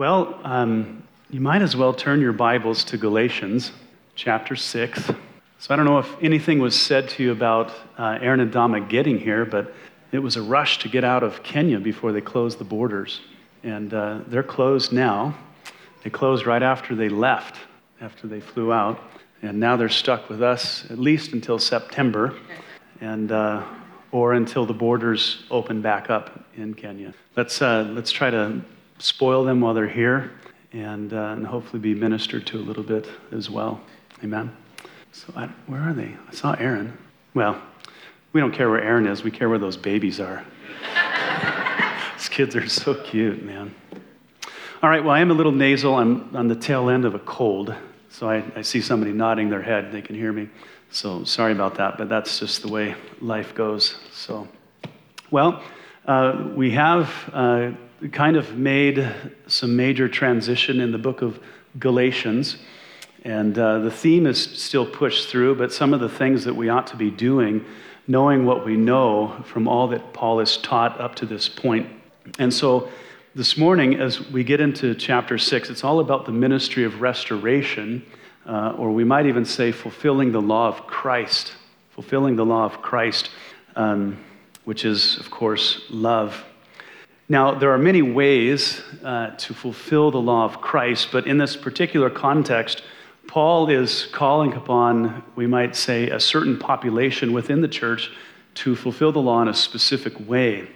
Well, um, you might as well turn your Bibles to Galatians chapter 6. So I don't know if anything was said to you about uh, Aaron and Dama getting here, but it was a rush to get out of Kenya before they closed the borders. And uh, they're closed now. They closed right after they left, after they flew out. And now they're stuck with us at least until September. And uh, or until the borders open back up in Kenya. Let's, uh, let's try to spoil them while they're here and, uh, and hopefully be ministered to a little bit as well. Amen. So, I, where are they? I saw Aaron. Well, we don't care where Aaron is, we care where those babies are. These kids are so cute, man. All right, well, I am a little nasal. I'm on the tail end of a cold. So I, I see somebody nodding their head. They can hear me. So sorry about that, but that's just the way life goes. So, well, uh, we have uh, kind of made some major transition in the book of Galatians. And uh, the theme is still pushed through, but some of the things that we ought to be doing, knowing what we know from all that Paul has taught up to this point. And so this morning, as we get into chapter six, it's all about the ministry of restoration uh, or we might even say fulfilling the law of Christ, fulfilling the law of Christ, um, which is, of course, love. Now, there are many ways uh, to fulfill the law of Christ, but in this particular context, Paul is calling upon, we might say, a certain population within the church to fulfill the law in a specific way.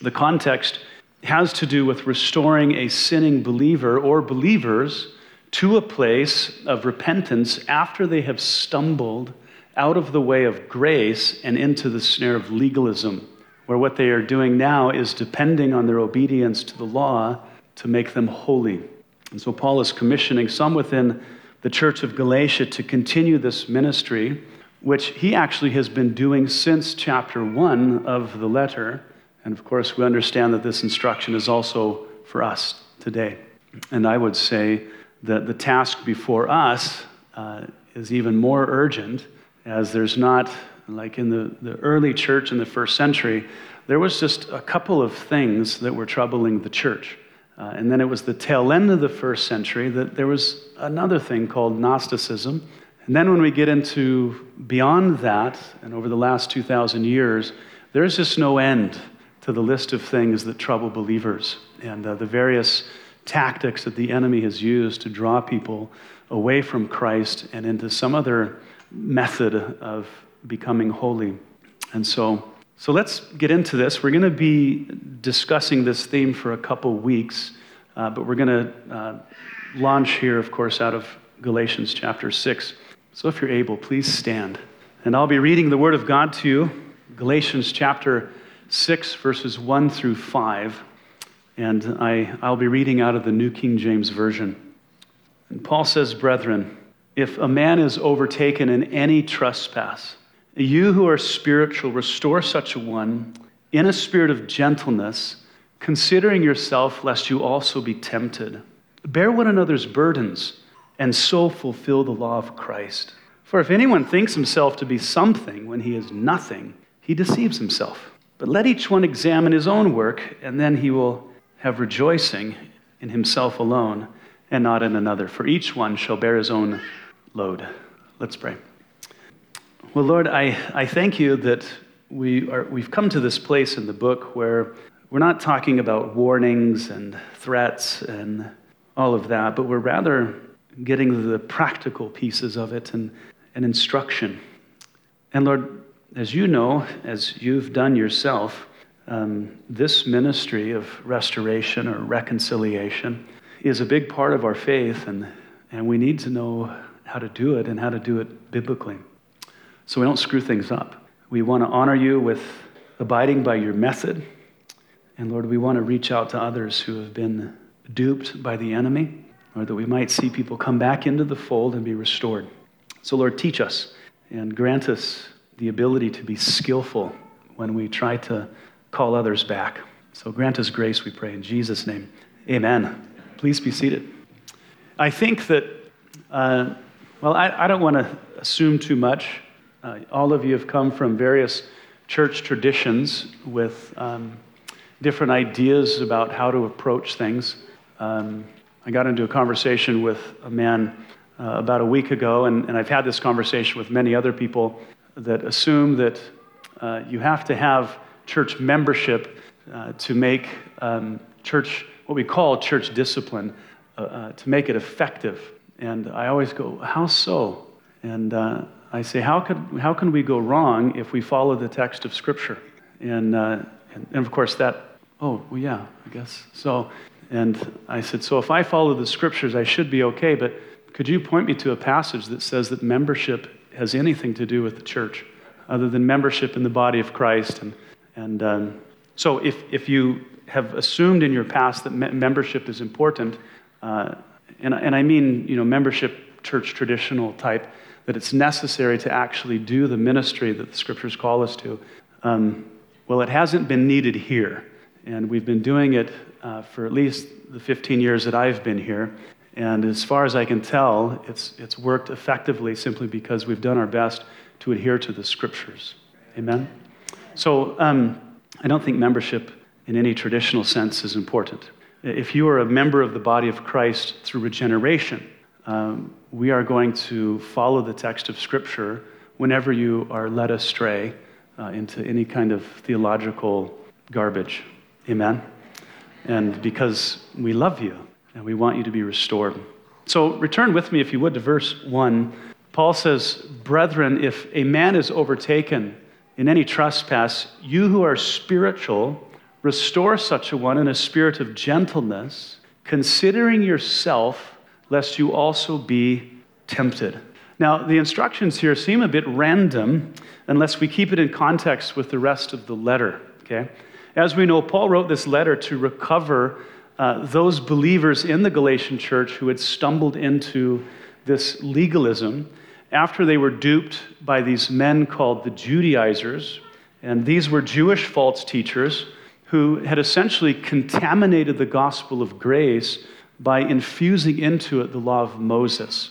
The context has to do with restoring a sinning believer or believers to a place of repentance after they have stumbled out of the way of grace and into the snare of legalism, where what they are doing now is depending on their obedience to the law to make them holy. And so Paul is commissioning some within the church of Galatia to continue this ministry, which he actually has been doing since chapter one of the letter. And of course, we understand that this instruction is also for us today. And I would say, that the task before us uh, is even more urgent, as there's not, like in the, the early church in the first century, there was just a couple of things that were troubling the church. Uh, and then it was the tail end of the first century that there was another thing called Gnosticism. And then when we get into beyond that, and over the last 2,000 years, there's just no end to the list of things that trouble believers and uh, the various tactics that the enemy has used to draw people away from Christ and into some other method of becoming holy. And so, so let's get into this. We're going to be discussing this theme for a couple weeks, uh, but we're going to uh, launch here, of course, out of Galatians chapter 6. So if you're able, please stand. And I'll be reading the Word of God to you, Galatians chapter 6, verses 1 through 5. And I, I'll be reading out of the New King James Version. And Paul says, Brethren, if a man is overtaken in any trespass, you who are spiritual, restore such a one in a spirit of gentleness, considering yourself, lest you also be tempted. Bear one another's burdens, and so fulfill the law of Christ. For if anyone thinks himself to be something when he is nothing, he deceives himself. But let each one examine his own work, and then he will have rejoicing in himself alone and not in another, for each one shall bear his own load. Let's pray. Well, Lord, I, I thank you that we are, we've come to this place in the book where we're not talking about warnings and threats and all of that, but we're rather getting the practical pieces of it and, and instruction. And Lord, as you know, as you've done yourself, um, this ministry of restoration or reconciliation is a big part of our faith, and, and we need to know how to do it and how to do it biblically. So we don't screw things up. We want to honor you with abiding by your method. And Lord, we want to reach out to others who have been duped by the enemy, or that we might see people come back into the fold and be restored. So, Lord, teach us and grant us the ability to be skillful when we try to call others back. So grant us grace, we pray, in Jesus' name. Amen. Please be seated. I think that, uh, well, I, I don't want to assume too much. Uh, all of you have come from various church traditions with um, different ideas about how to approach things. Um, I got into a conversation with a man uh, about a week ago, and, and I've had this conversation with many other people that assume that uh, you have to have church membership uh, to make um, church, what we call church discipline, uh, uh, to make it effective. And I always go, How so? And I say, how, could, how can we go wrong if we follow the text of Scripture? And, and, and of course, that, oh, well, yeah, I guess. So, and I said, So if I follow the Scriptures, I should be okay, but could you point me to a passage that says that membership has anything to do with the church other than membership in the body of Christ? And, and um, so if, if you have assumed in your past that me- membership is important, uh, and, and I mean, you know, membership church traditional type, that it's necessary to actually do the ministry that the scriptures call us to. Um, well, it hasn't been needed here. And we've been doing it uh, for at least the 15 years that I've been here. And as far as I can tell, it's, it's worked effectively simply because we've done our best to adhere to the scriptures. Amen? So um, I don't think membership in any traditional sense is important. If you are a member of the body of Christ through regeneration, um, we are going to follow the text of Scripture whenever you are led astray uh, into any kind of theological garbage. Amen? And because we love you and we want you to be restored. So return with me, if you would, to verse 1. Paul says, Brethren, if a man is overtaken in any trespass, you who are spiritual, restore such a one in a spirit of gentleness, considering yourself, lest you also be tempted. Now, the instructions here seem a bit random unless we keep it in context with the rest of the letter, okay? As we know, Paul wrote this letter to recover uh, those believers in the Galatian church who had stumbled into this legalism after they were duped by these men called the Judaizers. And these were Jewish false teachers who had essentially contaminated the gospel of grace by infusing into it the law of Moses.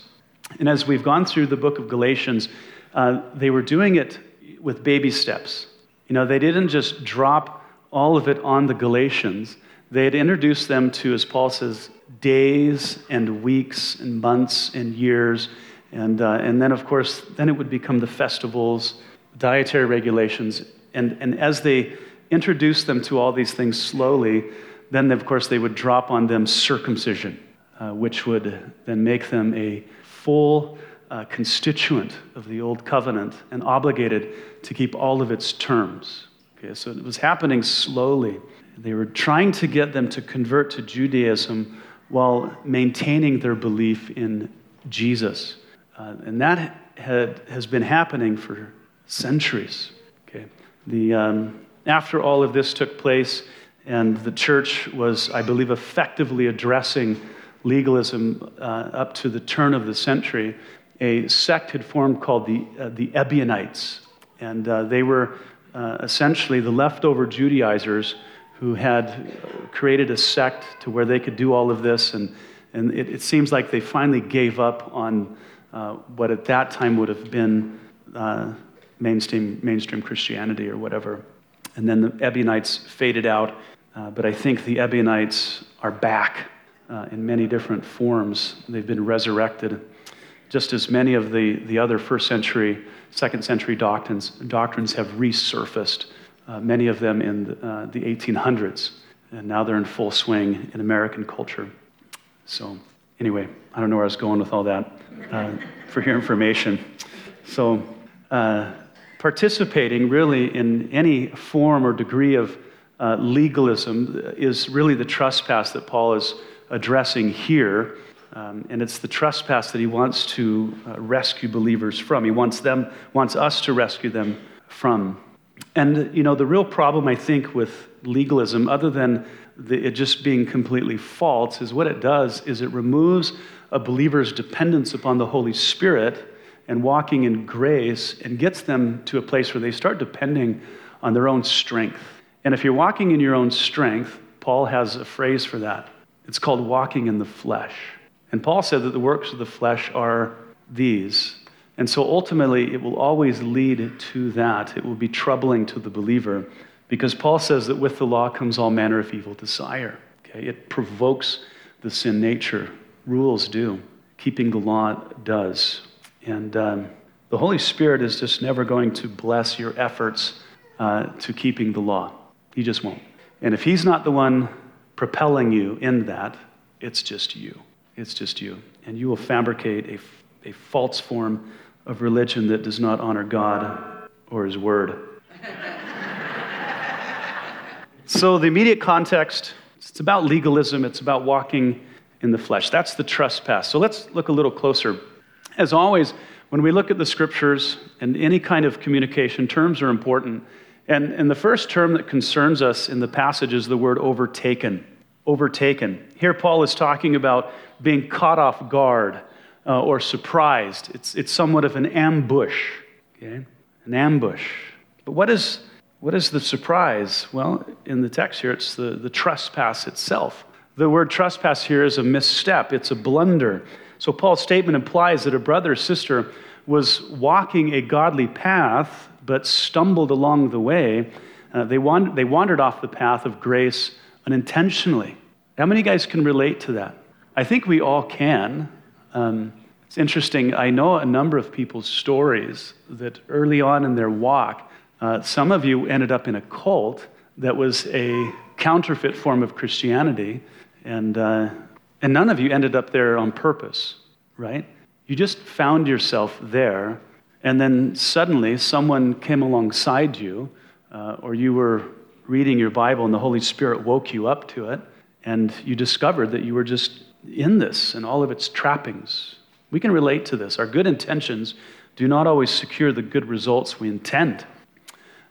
And as we've gone through the book of Galatians, uh, they were doing it with baby steps. You know, they didn't just drop all of it on the Galatians they had introduced them to, as Paul says, days and weeks and months and years. And, uh, and then, of course, then it would become the festivals, dietary regulations. And, and as they introduced them to all these things slowly, then, of course, they would drop on them circumcision, uh, which would then make them a full uh, constituent of the old covenant and obligated to keep all of its terms. Okay, so it was happening slowly. They were trying to get them to convert to Judaism while maintaining their belief in Jesus. Uh, and that had, has been happening for centuries. Okay? The, um, after all of this took place, and the church was, I believe, effectively addressing legalism uh, up to the turn of the century, a sect had formed called the, uh, the Ebionites. And uh, they were uh, essentially the leftover Judaizers who had created a sect to where they could do all of this. And, and it, it seems like they finally gave up on uh, what at that time would have been uh, mainstream, mainstream Christianity or whatever. And then the Ebionites faded out. Uh, but I think the Ebionites are back uh, in many different forms. They've been resurrected, just as many of the, the other first century, second century doctrines, doctrines have resurfaced uh, many of them in the, uh, the 1800s, and now they're in full swing in American culture. So, anyway, I don't know where I was going with all that uh, for your information. So, participating really in any form or degree of uh, legalism is really the trespass that Paul is addressing here. Um, and it's the trespass that he wants to uh, rescue believers from. He wants them, wants us to rescue them from. And, you know, the real problem, I think, with legalism, other than the, it just being completely false, is what it does is it removes a believer's dependence upon the Holy Spirit and walking in grace and gets them to a place where they start depending on their own strength. And if you're walking in your own strength, Paul has a phrase for that. It's called walking in the flesh. And Paul said that the works of the flesh are these and so ultimately, it will always lead to that. It will be troubling to the believer because Paul says that with the law comes all manner of evil desire. Okay? It provokes the sin nature. Rules do, keeping the law does. And um, the Holy Spirit is just never going to bless your efforts uh, to keeping the law. He just won't. And if He's not the one propelling you in that, it's just you. It's just you. And you will fabricate a, a false form of religion that does not honor God or His Word. so, the immediate context it's about legalism, it's about walking in the flesh. That's the trespass. So, let's look a little closer. As always, when we look at the scriptures and any kind of communication, terms are important. And, and the first term that concerns us in the passage is the word overtaken. Overtaken. Here, Paul is talking about being caught off guard uh, or surprised. It's, it's somewhat of an ambush, okay? An ambush. But what is, what is the surprise? Well, in the text here, it's the, the trespass itself. The word trespass here is a misstep, it's a blunder. So, Paul's statement implies that a brother or sister was walking a godly path, but stumbled along the way. Uh, they, wand- they wandered off the path of grace unintentionally. How many guys can relate to that? I think we all can. Um, it's interesting. I know a number of people's stories that early on in their walk, uh, some of you ended up in a cult that was a counterfeit form of Christianity, and uh, and none of you ended up there on purpose, right? You just found yourself there, and then suddenly someone came alongside you, uh, or you were reading your Bible and the Holy Spirit woke you up to it, and you discovered that you were just in this and all of its trappings. We can relate to this. Our good intentions do not always secure the good results we intend.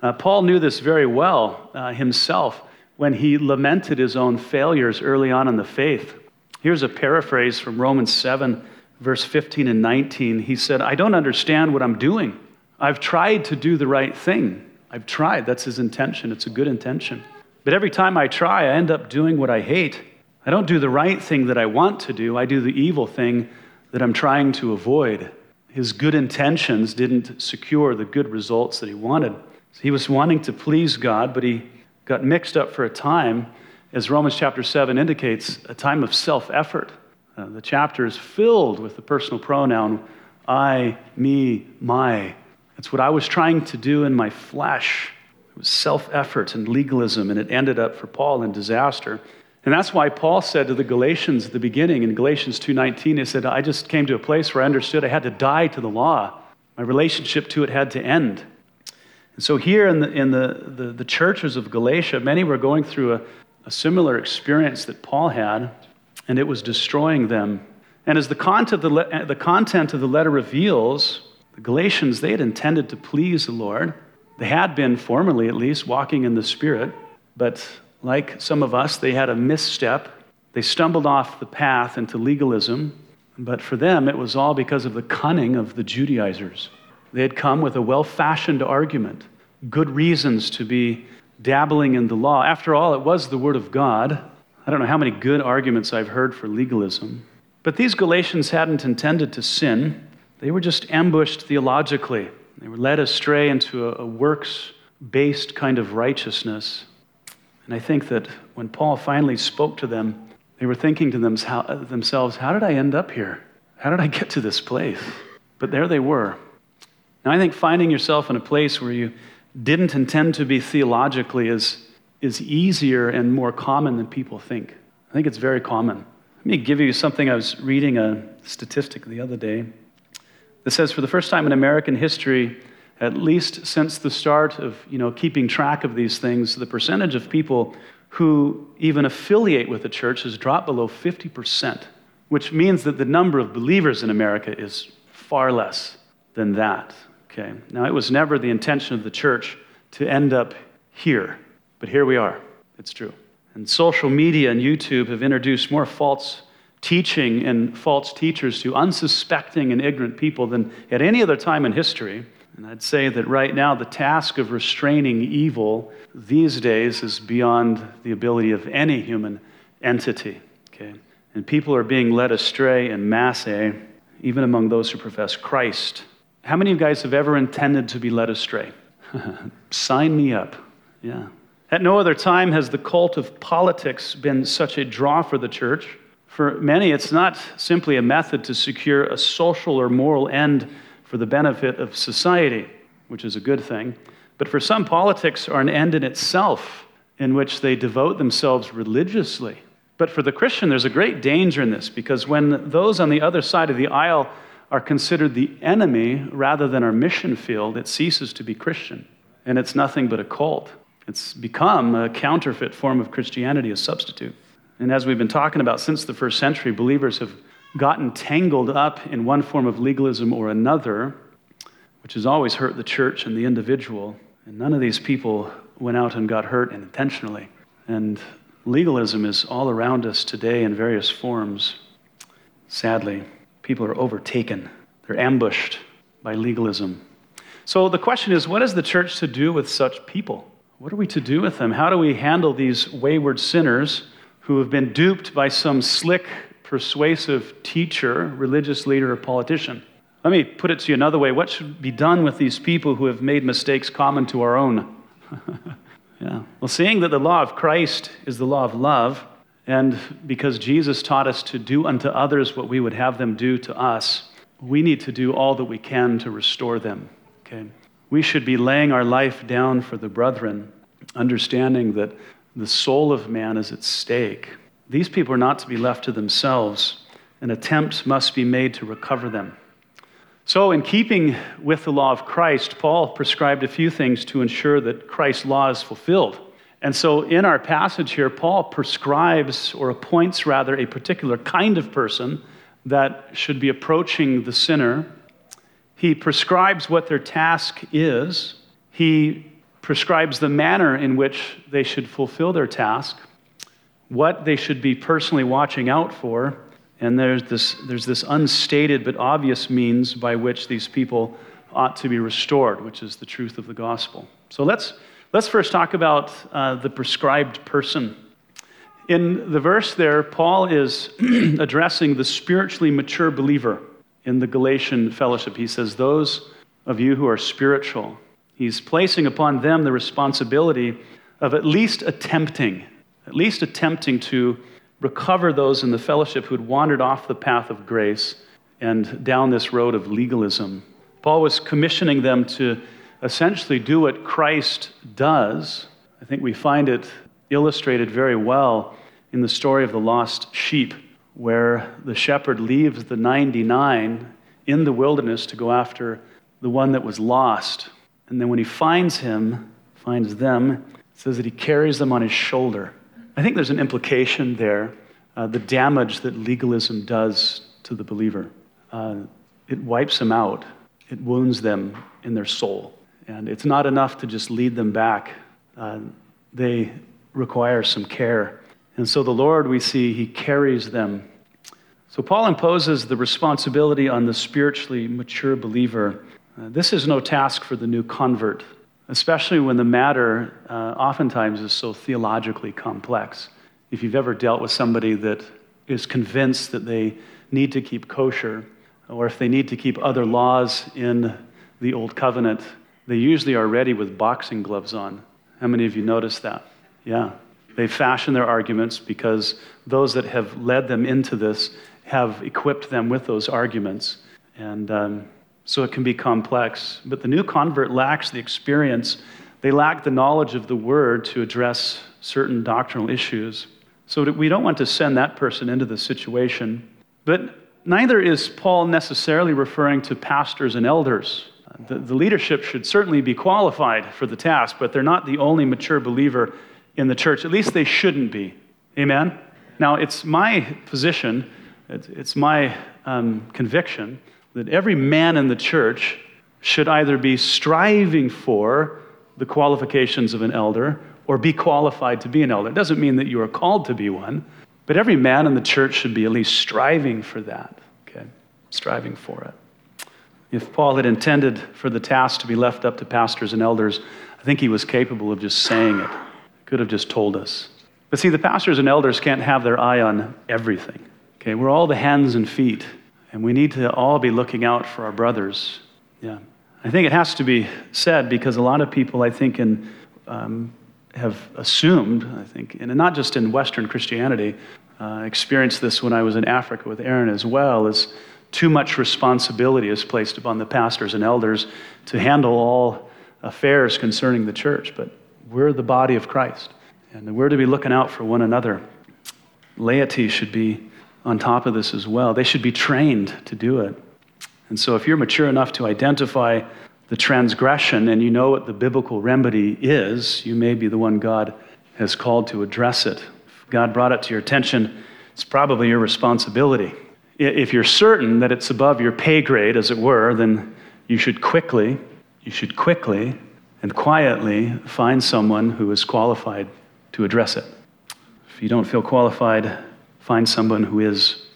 Uh, Paul knew this very well uh, himself when he lamented his own failures early on in the faith. Here's a paraphrase from Romans 7, verse 15 and 19. He said, I don't understand what I'm doing. I've tried to do the right thing. I've tried. That's his intention. It's a good intention. But every time I try, I end up doing what I hate. I don't do the right thing that I want to do, I do the evil thing that I'm trying to avoid. His good intentions didn't secure the good results that he wanted. He was wanting to please God, but he got mixed up for a time as Romans chapter 7 indicates, a time of self effort. Uh, the chapter is filled with the personal pronoun I, me, my. That's what I was trying to do in my flesh. It was self effort and legalism, and it ended up for Paul in disaster. And that's why Paul said to the Galatians at the beginning in Galatians 2:19 he said I just came to a place where I understood I had to die to the law. My relationship to it had to end. And so here in the, in the, the, the churches of Galatia, many were going through a, a similar experience that Paul had, and it was destroying them. And as the content of the, eh, the content of the letter reveals, the Galatians, they had intended to please the Lord. They had been, formerly at least, walking in the Spirit, but like some of us, they had a misstep. They stumbled off the path into legalism, but for them, it was all because of the cunning of the Judaizers. They had come with a well fashioned argument, good reasons to be dabbling in the law. After all, it was the Word of God. I don't know how many good arguments I've heard for legalism. But these Galatians hadn't intended to sin, they were just ambushed theologically. They were led astray into a, a works based kind of righteousness. And I think that when Paul finally spoke to them, they were thinking to themselves, How did I end up here? How did I get to this place? But there they were. Now, I think finding yourself in a place where you didn't intend to be theologically is, is easier and more common than people think. I think it's very common. Let me give you something I was reading a statistic the other day that says for the first time in American history, at least since the start of you know, keeping track of these things, the percentage of people who even affiliate with the church has dropped below 50%, which means that the number of believers in America is far less than that. Okay. Now, it was never the intention of the church to end up here, but here we are. It's true. And social media and YouTube have introduced more false teaching and false teachers to unsuspecting and ignorant people than at any other time in history. And I'd say that right now, the task of restraining evil these days is beyond the ability of any human entity. Okay? And people are being led astray in mass, even among those who profess Christ. How many of you guys have ever intended to be led astray? Sign me up. Yeah. At no other time has the cult of politics been such a draw for the church. For many, it's not simply a method to secure a social or moral end for the benefit of society, which is a good thing. But for some, politics are an end in itself in which they devote themselves religiously. But for the Christian, there's a great danger in this because when those on the other side of the aisle are considered the enemy rather than our mission field, it ceases to be Christian. And it's nothing but a cult. It's become a counterfeit form of Christianity, a substitute. And as we've been talking about since the first century, believers have gotten tangled up in one form of legalism or another, which has always hurt the church and the individual. And none of these people went out and got hurt intentionally. And legalism is all around us today in various forms. Sadly, people are overtaken, they're ambushed by legalism. So the question is what is the church to do with such people? What are we to do with them? How do we handle these wayward sinners who have been duped by some slick, persuasive teacher, religious leader, or politician? Let me put it to you another way. What should be done with these people who have made mistakes common to our own? yeah. Well, seeing that the law of Christ is the law of love, and because Jesus taught us to do unto others what we would have them do to us, we need to do all that we can to restore them. Okay? We should be laying our life down for the brethren, understanding that the soul of man is at stake. These people are not to be left to themselves. An attempt must be made to recover them. So, in keeping with the law of Christ, Paul prescribed a few things to ensure that Christ's law is fulfilled. And so, in our passage here, Paul prescribes or appoints rather a particular kind of person that should be approaching the sinner he prescribes what their task is. He prescribes the manner in which they should fulfill their task, what they should be personally watching out for, and there's this, there's this unstated but obvious means by which these people ought to be restored, which is the truth of the gospel. So let's, let's first talk about uh, the prescribed person. In the verse there, Paul is addressing the spiritually mature believer in the Galatian fellowship. He says, Those of you who are spiritual, he's placing upon them the responsibility of at least attempting, at least attempting to recover those in the fellowship who'd wandered off the path of grace and down this road of legalism. Paul was commissioning them to essentially do what Christ does. I think we find it illustrated very well in the story of the lost sheep where the shepherd leaves the 99 in the wilderness to go after the one that was lost. And then when he finds him, finds them, says that he carries them on his shoulder. I think there's an implication there uh, the damage that legalism does to the believer. Uh, it wipes them out, it wounds them in their soul. And it's not enough to just lead them back, uh, they require some care. And so the Lord, we see, he carries them. So Paul imposes the responsibility on the spiritually mature believer. Uh, this is no task for the new convert, especially when the matter uh, oftentimes is so theologically complex. If you've ever dealt with somebody that is convinced that they need to keep kosher, or if they need to keep other laws in the Old Covenant, they usually are ready with boxing gloves on. How many of you noticed that? Yeah. They fashion their arguments because those that have led them into this have equipped them with those arguments. And um, so it can be complex. But the new convert lacks the experience, they lack the knowledge of the word to address certain doctrinal issues. So we don't want to send that person into the situation. But neither is Paul necessarily referring to pastors and elders. The, the leadership should certainly be qualified for the task, but they're not the only mature believer in the church. At least they shouldn't be. Amen? Now, it's my position, it's my um, conviction that every man in the church should either be striving for the qualifications of an elder or be qualified to be an elder. It doesn't mean that you are called to be one, but every man in the church should be at least striving for that, okay? Striving for it. If Paul had intended for the task to be left up to pastors and elders, I think he was capable of just saying it could have just told us. But see, the pastors and elders can't have their eye on everything. Okay, we're all the hands and feet, and we need to all be looking out for our brothers. Yeah. I think it has to be said because a lot of people, I think, in, um, have assumed, I think, and not just in Western Christianity, uh, experienced this when I was in Africa with Aaron as well, is too much responsibility is placed upon the pastors and elders to handle all affairs concerning the church. But we're the body of Christ, and we're to be looking out for one another. Laity should be on top of this as well. They should be trained to do it. And so, if you're mature enough to identify the transgression and you know what the biblical remedy is, you may be the one God has called to address it. If God brought it to your attention, it's probably your responsibility. If you're certain that it's above your pay grade, as it were, then you should quickly, you should quickly and quietly find someone who is qualified to address it. If you don't feel qualified, find someone who is.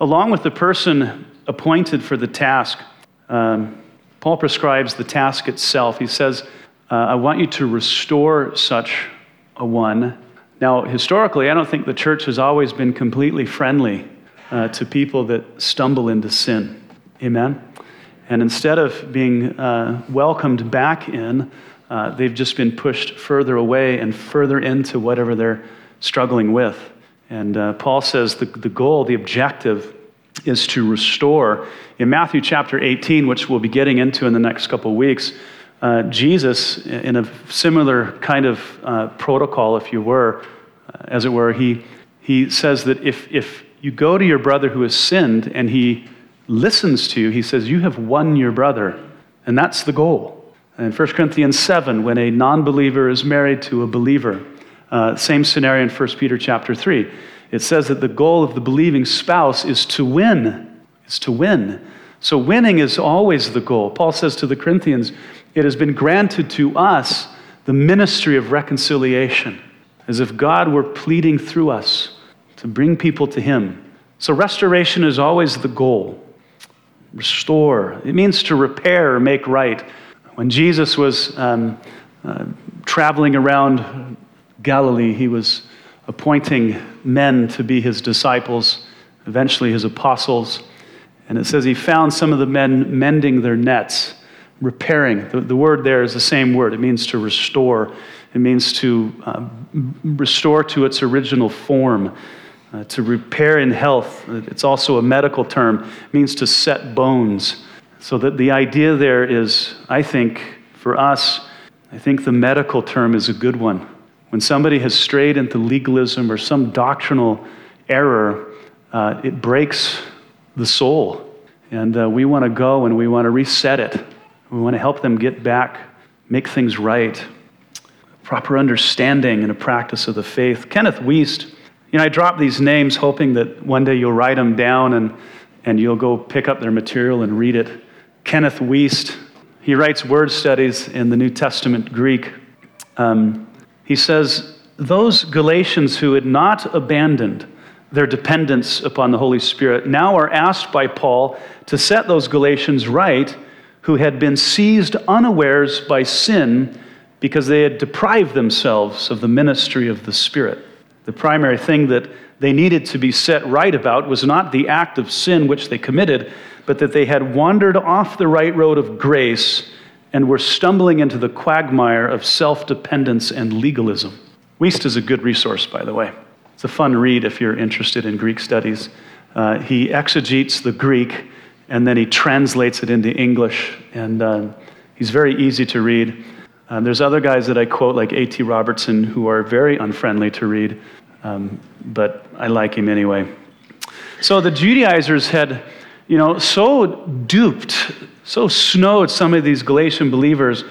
Along with the person appointed for the task, um, Paul prescribes the task itself. He says, uh, I want you to restore such a one. Now, historically, I don't think the church has always been completely friendly uh, to people that stumble into sin. Amen? And instead of being uh, welcomed back in, uh, they've just been pushed further away and further into whatever they're struggling with. And uh, Paul says the, the goal, the objective, is to restore. In Matthew chapter 18, which we'll be getting into in the next couple weeks, uh, Jesus, in a similar kind of uh, protocol, if you were, uh, as it were, he, he says that if, if you go to your brother who has sinned and he listens to you, he says, You have won your brother. And that's the goal. In 1 Corinthians 7, when a non believer is married to a believer, uh, same scenario in 1 Peter chapter 3. It says that the goal of the believing spouse is to win. It's to win. So winning is always the goal. Paul says to the Corinthians, it has been granted to us the ministry of reconciliation, as if God were pleading through us to bring people to Him. So restoration is always the goal. Restore. It means to repair make right. When Jesus was um, uh, traveling around Galilee, he was appointing men to be his disciples, eventually his apostles. And it says he found some of the men mending their nets, repairing. The, the word there is the same word. It means to restore, it means to uh, restore to its original form. Uh, to repair in health, it's also a medical term, means to set bones. So that the idea there is, I think, for us, I think the medical term is a good one. When somebody has strayed into legalism or some doctrinal error, uh, it breaks the soul. And uh, we want to go and we want to reset it. We want to help them get back, make things right. Proper understanding and a practice of the faith. Kenneth Wuest, you know, I drop these names hoping that one day you'll write them down and, and you'll go pick up their material and read it. Kenneth Wuest, he writes word studies in the New Testament Greek. Um, he says, Those Galatians who had not abandoned their dependence upon the Holy Spirit now are asked by Paul to set those Galatians right who had been seized unawares by sin because they had deprived themselves of the ministry of the Spirit. The primary thing that they needed to be set right about was not the act of sin which they committed, but that they had wandered off the right road of grace and we're stumbling into the quagmire of self dependence and legalism. Wuest is a good resource, by the way. It's a fun read if you're interested in Greek studies. Uh, he exegetes the Greek and then he translates it into English, and uh, he's very easy to read. Uh, there's other guys that I quote, like A.T. Robertson, who are very unfriendly to read, um, but I like him anyway. So the Judaizers had, you know, so duped so snowed some of these Galatian believers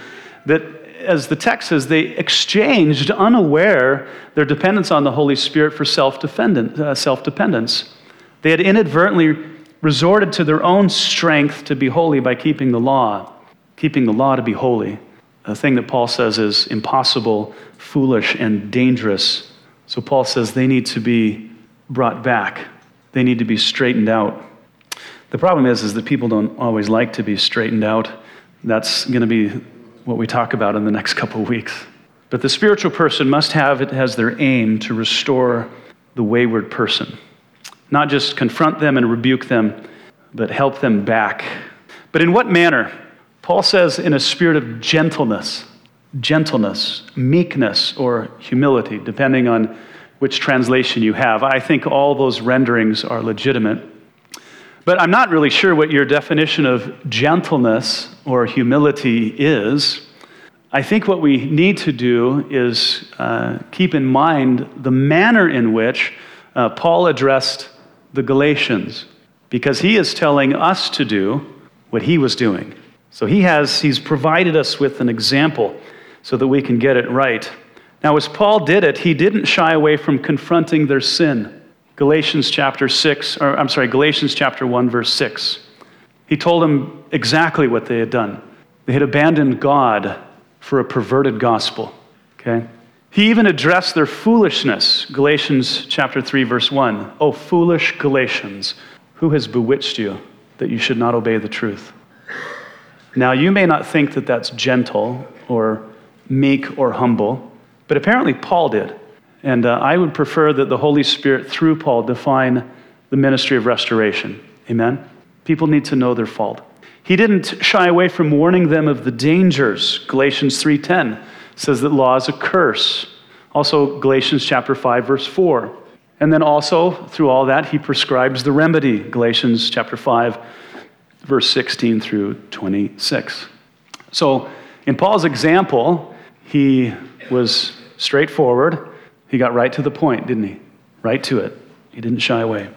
that, as the text says, they exchanged unaware their dependence on the Holy Spirit for self uh, dependence. They had inadvertently resorted to their own strength to be holy by keeping the law, keeping the law to be holy, a thing that Paul says is impossible, foolish, and dangerous. So Paul says they need to be brought back, they need to be straightened out. The problem is, is that people don't always like to be straightened out. That's going to be what we talk about in the next couple of weeks. But the spiritual person must have it as their aim to restore the wayward person. Not just confront them and rebuke them, but help them back. But in what manner? Paul says, in a spirit of gentleness, gentleness, meekness, or humility, depending on which translation you have. I think all those renderings are legitimate. But I'm not really sure what your definition of gentleness or humility is. I think what we need to do is uh, keep in mind the manner in which uh, Paul addressed the Galatians, because he is telling us to do what he was doing. So he has, he's provided us with an example so that we can get it right. Now, as Paul did it, he didn't shy away from confronting their sin. Galatians chapter 6, or I'm sorry, Galatians chapter 1, verse 6. He told them exactly what they had done. They had abandoned God for a perverted gospel. Okay? He even addressed their foolishness. Galatians chapter 3, verse 1. Oh, foolish Galatians, who has bewitched you that you should not obey the truth? Now, you may not think that that's gentle or meek or humble, but apparently Paul did. And uh, I would prefer that the Holy Spirit, through Paul, define the ministry of restoration. Amen? People need to know their fault. He didn't shy away from warning them of the dangers. Galatians 3:10 says that law is a curse. Also Galatians chapter 5 verse 4. And then also through all that he prescribes the remedy. Galatians chapter 5 verse 16 through 26. So in Paul's example, he was straightforward. He got right to the point, didn't he? Right to it. He didn't shy away.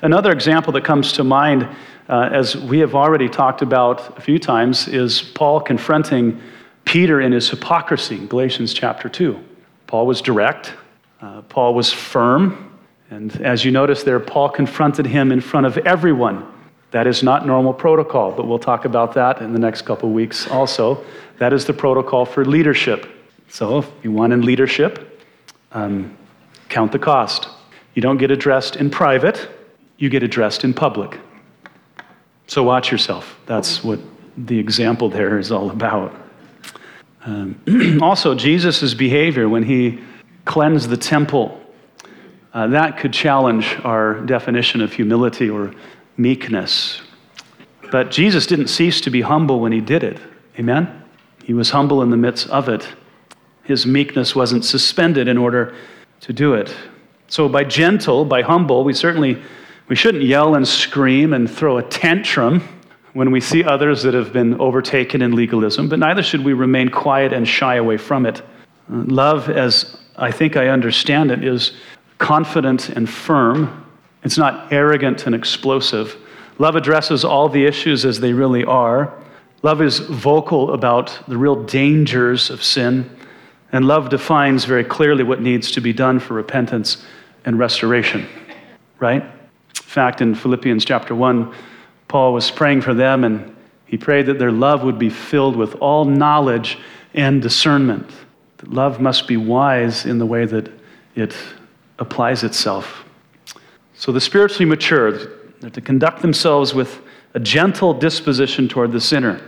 Another example that comes to mind, uh, as we have already talked about a few times, is Paul confronting Peter in his hypocrisy, Galatians chapter 2. Paul was direct, uh, Paul was firm, and as you notice there, Paul confronted him in front of everyone. That is not normal protocol, but we'll talk about that in the next couple weeks also. That is the protocol for leadership. So if you want in leadership, um, count the cost. You don't get addressed in private, you get addressed in public. So watch yourself. That's what the example there is all about. Um, also, Jesus' behavior when he cleansed the temple, uh, that could challenge our definition of humility or meekness. But Jesus didn't cease to be humble when he did it. Amen? He was humble in the midst of it. His meekness wasn't suspended in order to do it. So by gentle, by humble, we certainly we shouldn't yell and scream and throw a tantrum when we see others that have been overtaken in legalism, but neither should we remain quiet and shy away from it. Uh, love, as I think I understand it, is confident and firm. It's not arrogant and explosive. Love addresses all the issues as they really are. Love is vocal about the real dangers of sin. And love defines very clearly what needs to be done for repentance and restoration, right? In fact, in Philippians chapter 1, Paul was praying for them and he prayed that their love would be filled with all knowledge and discernment. That love must be wise in the way that it applies itself. So the spiritually mature, they're to conduct themselves with a gentle disposition toward the sinner.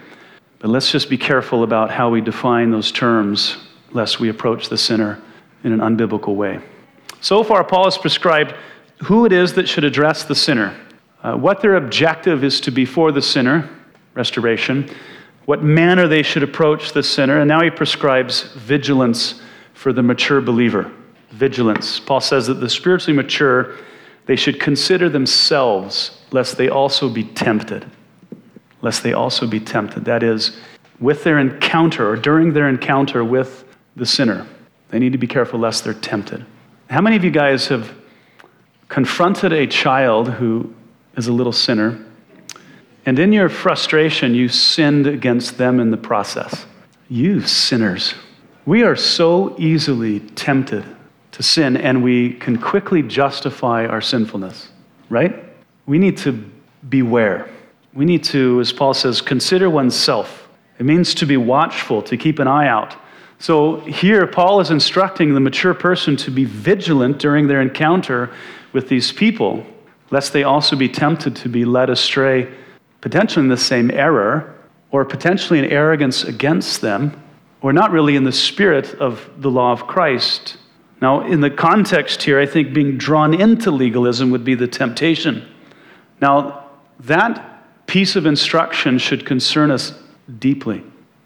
But let's just be careful about how we define those terms, lest we approach the sinner in an unbiblical way. So far, Paul has prescribed who it is that should address the sinner, uh, what their objective is to be for the sinner, restoration, what manner they should approach the sinner, and now he prescribes vigilance for the mature believer. Vigilance. Paul says that the spiritually mature, they should consider themselves lest they also be tempted. Lest they also be tempted. That is, with their encounter or during their encounter with the sinner, they need to be careful lest they're tempted. How many of you guys have confronted a child who is a little sinner, and in your frustration, you sinned against them in the process. You sinners. We are so easily tempted to sin, and we can quickly justify our sinfulness, right? We need to beware. We need to, as Paul says, consider oneself. It means to be watchful, to keep an eye out. So here, Paul is instructing the mature person to be vigilant during their encounter with these people, lest they also be tempted to be led astray, potentially in the same error, or potentially in arrogance against them, or not really in the spirit of the law of Christ. Now, in the context here, I think being drawn into legalism would be the temptation. Now, that piece of instruction should concern us deeply,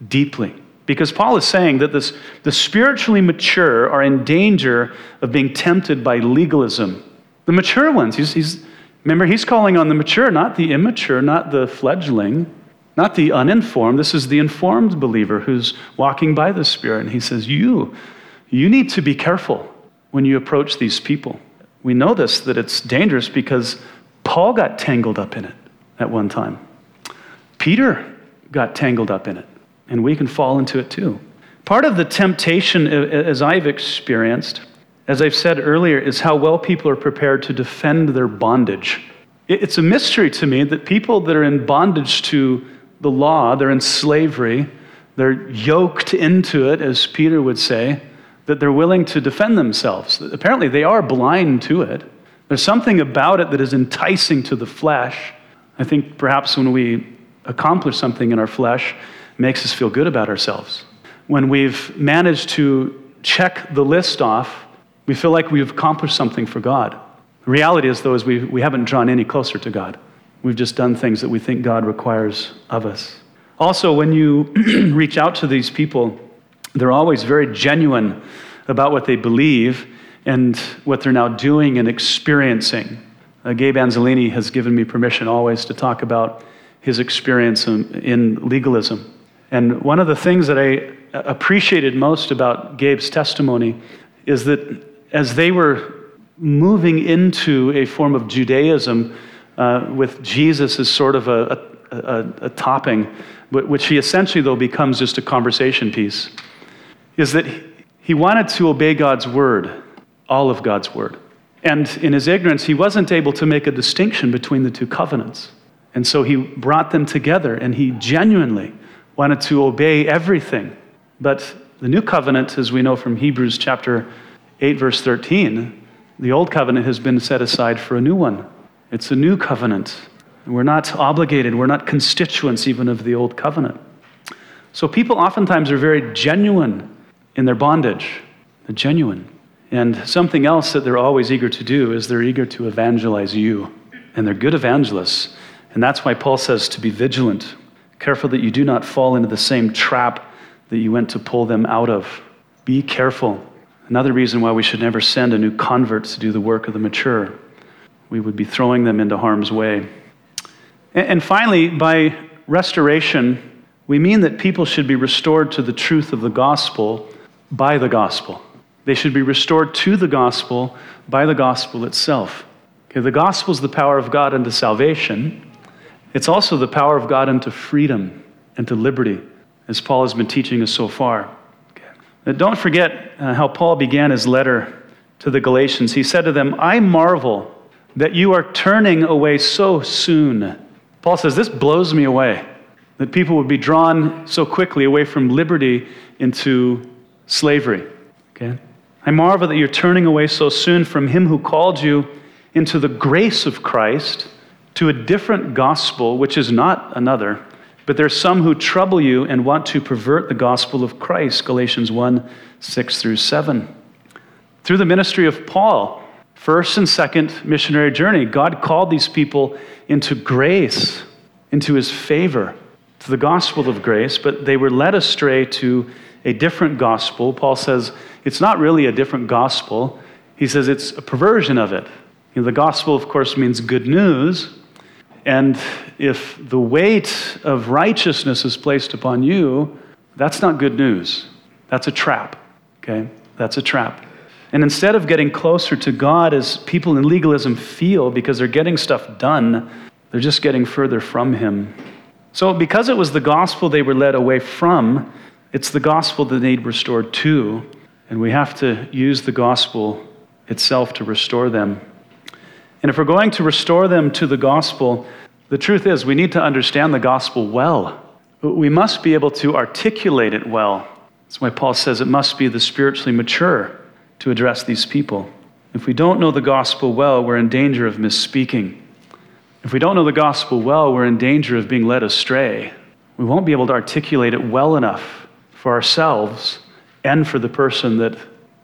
deeply. Because Paul is saying that this, the spiritually mature are in danger of being tempted by legalism. The mature ones, he's, he's, remember, he's calling on the mature, not the immature, not the fledgling, not the uninformed. This is the informed believer who's walking by the Spirit. And he says, You, you need to be careful when you approach these people. We know this, that it's dangerous because Paul got tangled up in it at one time. Peter got tangled up in it, and we can fall into it too. Part of the temptation, as I've experienced, as I've said earlier, is how well people are prepared to defend their bondage. It's a mystery to me that people that are in bondage to the law, they're in slavery, they're yoked into it, as Peter would say, that they're willing to defend themselves. Apparently, they are blind to it. There's something about it that is enticing to the flesh. I think perhaps when we accomplish something in our flesh, makes us feel good about ourselves. When we've managed to check the list off, we feel like we've accomplished something for God. The reality is, though, is we, we haven't drawn any closer to God. We've just done things that we think God requires of us. Also, when you reach out to these people, they're always very genuine about what they believe and what they're now doing and experiencing. Uh, Gabe Anzolini has given me permission always to talk about his experience in, in legalism. And one of the things that I appreciated most about Gabe's testimony is that as they were moving into a form of Judaism uh, with Jesus as sort of a, a, a, a topping, which he essentially, though, becomes just a conversation piece is that he wanted to obey God's word, all of God's word. And in his ignorance, he wasn't able to make a distinction between the two covenants. And so he brought them together and he genuinely wanted to obey everything. But the new covenant, as we know from Hebrews chapter 8, verse 13, the old covenant has been set aside for a new one. It's a new covenant. We're not obligated, we're not constituents even of the old covenant. So people oftentimes are very genuine in their bondage. They're genuine. And something else that they're always eager to do is they're eager to evangelize you. And they're good evangelists. And that's why Paul says to be vigilant, careful that you do not fall into the same trap that you went to pull them out of. Be careful. Another reason why we should never send a new convert to do the work of the mature. We would be throwing them into harm's way. And finally, by restoration, we mean that people should be restored to the truth of the gospel by the gospel. They should be restored to the gospel by the gospel itself. Okay, the gospel is the power of God unto salvation. It's also the power of God unto freedom and to liberty, as Paul has been teaching us so far. Okay. Now, don't forget uh, how Paul began his letter to the Galatians. He said to them, I marvel that you are turning away so soon. Paul says, This blows me away that people would be drawn so quickly away from liberty into slavery. Okay? I marvel that you're turning away so soon from him who called you into the grace of Christ to a different gospel, which is not another. But there's some who trouble you and want to pervert the gospel of Christ, Galatians 1 6 through 7. Through the ministry of Paul, first and second missionary journey, God called these people into grace, into his favor, to the gospel of grace, but they were led astray to a different gospel. Paul says it's not really a different gospel, he says it's a perversion of it. You know, the gospel, of course, means good news. And if the weight of righteousness is placed upon you, that's not good news. That's a trap. Okay? That's a trap. And instead of getting closer to God as people in legalism feel because they're getting stuff done, they're just getting further from Him. So, because it was the gospel they were led away from, it's the gospel that they need restored to, and we have to use the gospel itself to restore them. And if we're going to restore them to the gospel, the truth is we need to understand the gospel well. We must be able to articulate it well. That's why Paul says it must be the spiritually mature to address these people. If we don't know the gospel well, we're in danger of misspeaking. If we don't know the gospel well, we're in danger of being led astray. We won't be able to articulate it well enough for ourselves and for the person that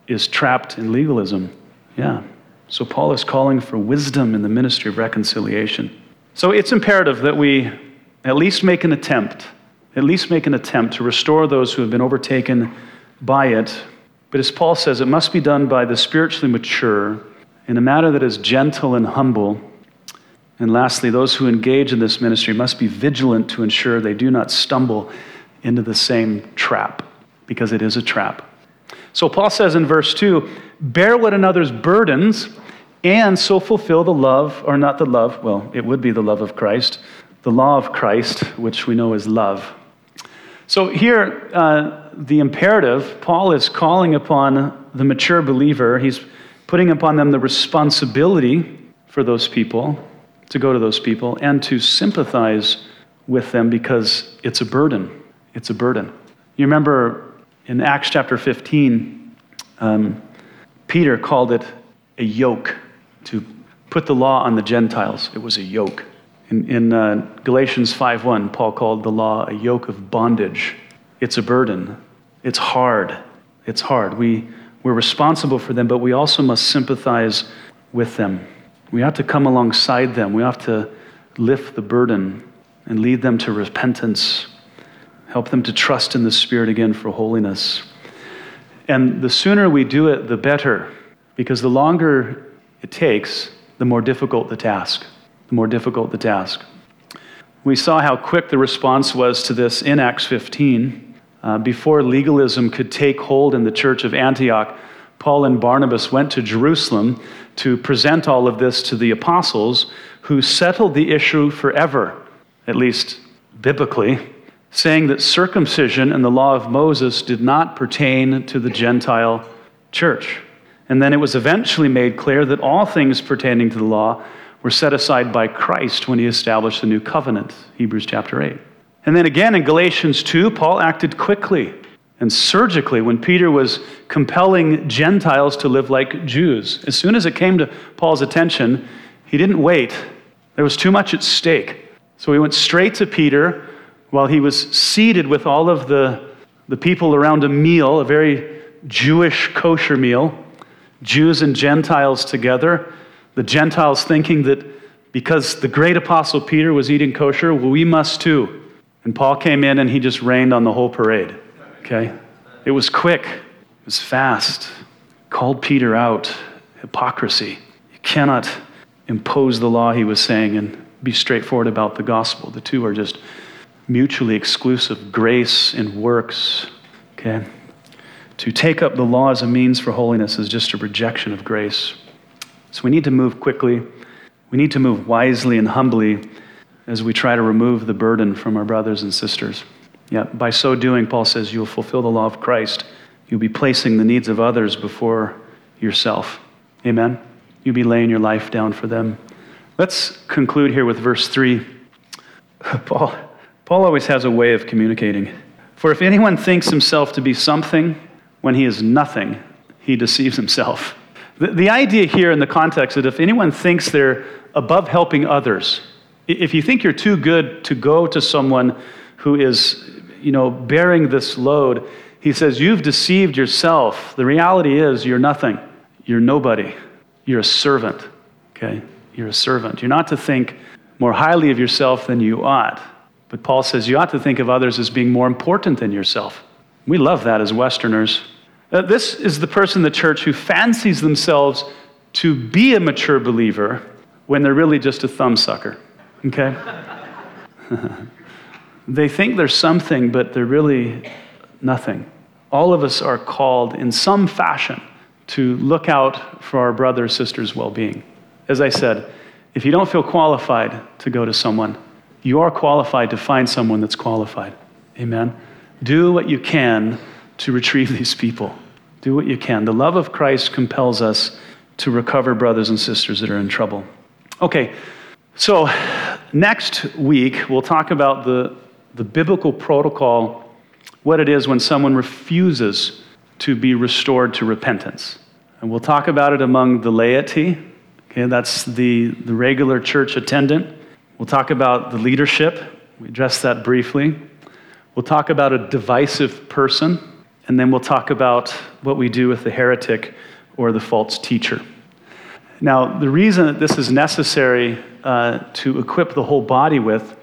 is trapped in legalism. Yeah. So Paul is calling for wisdom in the ministry of reconciliation. So it's imperative that we at least make an attempt at least make an attempt to restore those who have been overtaken by it. But as Paul says, it must be done by the spiritually mature in a manner that is gentle and humble. And lastly, those who engage in this ministry must be vigilant to ensure they do not stumble into the same trap, because it is a trap. So Paul says in verse 2 bear one another's burdens and so fulfill the love, or not the love, well, it would be the love of Christ, the law of Christ, which we know is love. So here, uh, the imperative, Paul is calling upon the mature believer, he's putting upon them the responsibility for those people, to go to those people, and to sympathize with them because it's a burden. It's a burden. You remember in Acts chapter 15, um, Peter called it a yoke to put the law on the Gentiles. It was a yoke. In, in uh, Galatians 5:1, Paul called the law a yoke of bondage. It's a burden. It's hard. It's hard. We, we're responsible for them, but we also must sympathize with them. We have to come alongside them. We have to lift the burden and lead them to repentance, help them to trust in the Spirit again for holiness. And the sooner we do it, the better, because the longer it takes, the more difficult the task. The more difficult the task. We saw how quick the response was to this in Acts 15. Uh, before legalism could take hold in the church of Antioch, Paul and Barnabas went to Jerusalem to present all of this to the apostles, who settled the issue forever, at least biblically, saying that circumcision and the law of Moses did not pertain to the Gentile church. And then it was eventually made clear that all things pertaining to the law were set aside by Christ when he established the new covenant, Hebrews chapter 8. And then again in Galatians 2, Paul acted quickly and surgically when Peter was compelling Gentiles to live like Jews. As soon as it came to Paul's attention, he didn't wait. There was too much at stake. So he went straight to Peter while he was seated with all of the, the people around a meal, a very Jewish kosher meal. Jews and Gentiles together. The Gentiles thinking that because the great apostle Peter was eating kosher, well, we must too. And Paul came in and he just rained on the whole parade. Okay? It was quick, it was fast. Called Peter out. Hypocrisy. You cannot impose the law, he was saying, and be straightforward about the gospel. The two are just mutually exclusive grace and works. Okay? To take up the law as a means for holiness is just a rejection of grace. So we need to move quickly. We need to move wisely and humbly as we try to remove the burden from our brothers and sisters. Yeah, by so doing, Paul says, you'll fulfill the law of Christ. You'll be placing the needs of others before yourself. Amen? You'll be laying your life down for them. Let's conclude here with verse 3. Paul, Paul always has a way of communicating. For if anyone thinks himself to be something, when he is nothing, he deceives himself. The, the idea here in the context that if anyone thinks they're above helping others, if you think you're too good to go to someone who is, you know, bearing this load, he says, You've deceived yourself. The reality is, you're nothing. You're nobody. You're a servant. Okay? You're a servant. You're not to think more highly of yourself than you ought. But Paul says you ought to think of others as being more important than yourself. We love that as Westerners. Uh, this is the person in the church who fancies themselves to be a mature believer when they're really just a thumbsucker. Okay? they think they're something, but they're really nothing. All of us are called in some fashion to look out for our brother or sister's well being. As I said, if you don't feel qualified to go to someone, you are qualified to find someone that's qualified. Amen? Do what you can to retrieve these people. Do what you can. The love of Christ compels us to recover brothers and sisters that are in trouble. Okay, so next week we'll talk about the, the biblical protocol, what it is when someone refuses to be restored to repentance. And we'll talk about it among the laity. Okay, that's the, the regular church attendant. We'll talk about the leadership. We addressed that briefly. We'll talk about a divisive person and then we'll talk about what we do with the heretic or the false teacher. Now, the reason that this is necessary uh, to equip the whole body with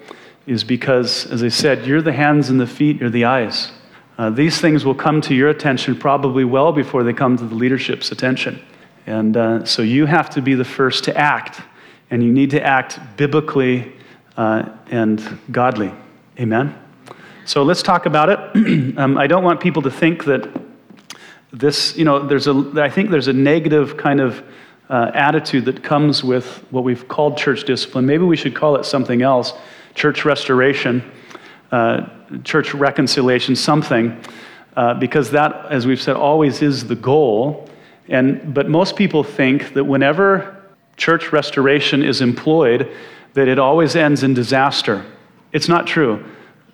is because, as I said, you're the hands and the feet, you're the eyes. Uh, these things will come to your attention probably well before they come to the leadership's attention. And uh, so you have to be the first to act, and you need to act biblically uh, and godly. Amen? So let's talk about it. um, I don't want people to think that this, you know, there's a, I think there's a negative kind of uh, attitude that comes with what we've called church discipline. Maybe we should call it something else church restoration, uh, church reconciliation, something, uh, because that, as we've said, always is the goal. And, but most people think that whenever church restoration is employed, that it always ends in disaster. It's not true.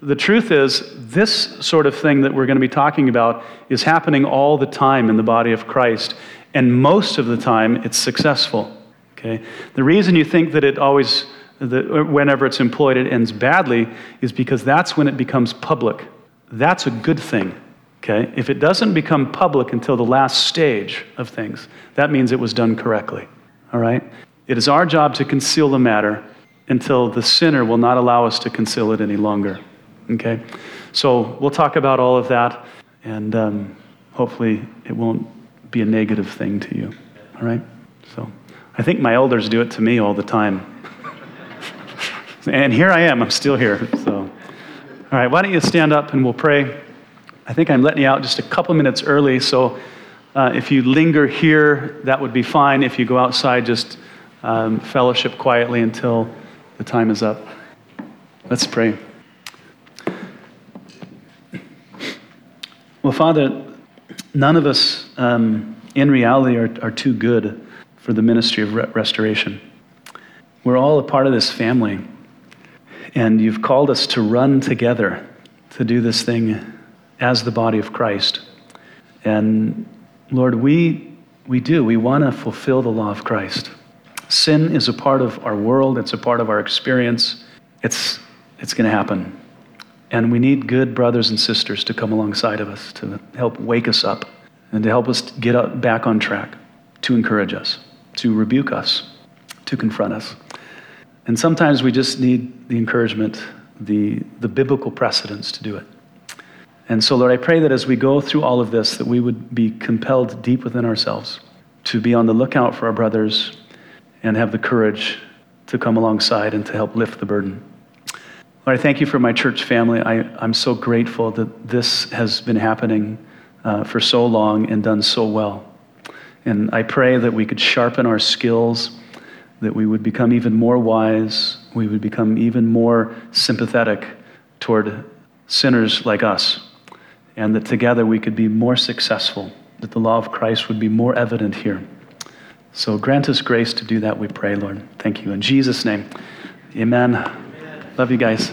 The truth is, this sort of thing that we're going to be talking about is happening all the time in the body of Christ, and most of the time it's successful. Okay? The reason you think that it always, that uh, whenever it's employed, it ends badly is because that's when it becomes public. That's a good thing. Okay? If it doesn't become public until the last stage of things, that means it was done correctly. All right? It is our job to conceal the matter until the sinner will not allow us to conceal it any longer. Okay? So we'll talk about all of that, and um, hopefully it won't be a negative thing to you. All right? So I think my elders do it to me all the time. and here I am, I'm still here. So, all right, why don't you stand up and we'll pray. I think I'm letting you out just a couple minutes early, so uh, if you linger here, that would be fine. If you go outside, just um, fellowship quietly until the time is up. Let's pray. Well, Father, none of us um, in reality are, are too good for the ministry of re- restoration. We're all a part of this family, and you've called us to run together to do this thing as the body of Christ. And Lord, we, we do. We want to fulfill the law of Christ. Sin is a part of our world, it's a part of our experience. It's, it's going to happen. And we need good brothers and sisters to come alongside of us to help wake us up and to help us get up, back on track, to encourage us, to rebuke us, to confront us. And sometimes we just need the encouragement, the, the biblical precedence to do it. And so, Lord, I pray that as we go through all of this, that we would be compelled deep within ourselves to be on the lookout for our brothers and have the courage to come alongside and to help lift the burden. Lord, I thank you for my church family. I, I'm so grateful that this has been happening uh, for so long and done so well. And I pray that we could sharpen our skills, that we would become even more wise, we would become even more sympathetic toward sinners like us, and that together we could be more successful, that the law of Christ would be more evident here. So grant us grace to do that, we pray, Lord. Thank you. In Jesus' name, amen. Love you guys.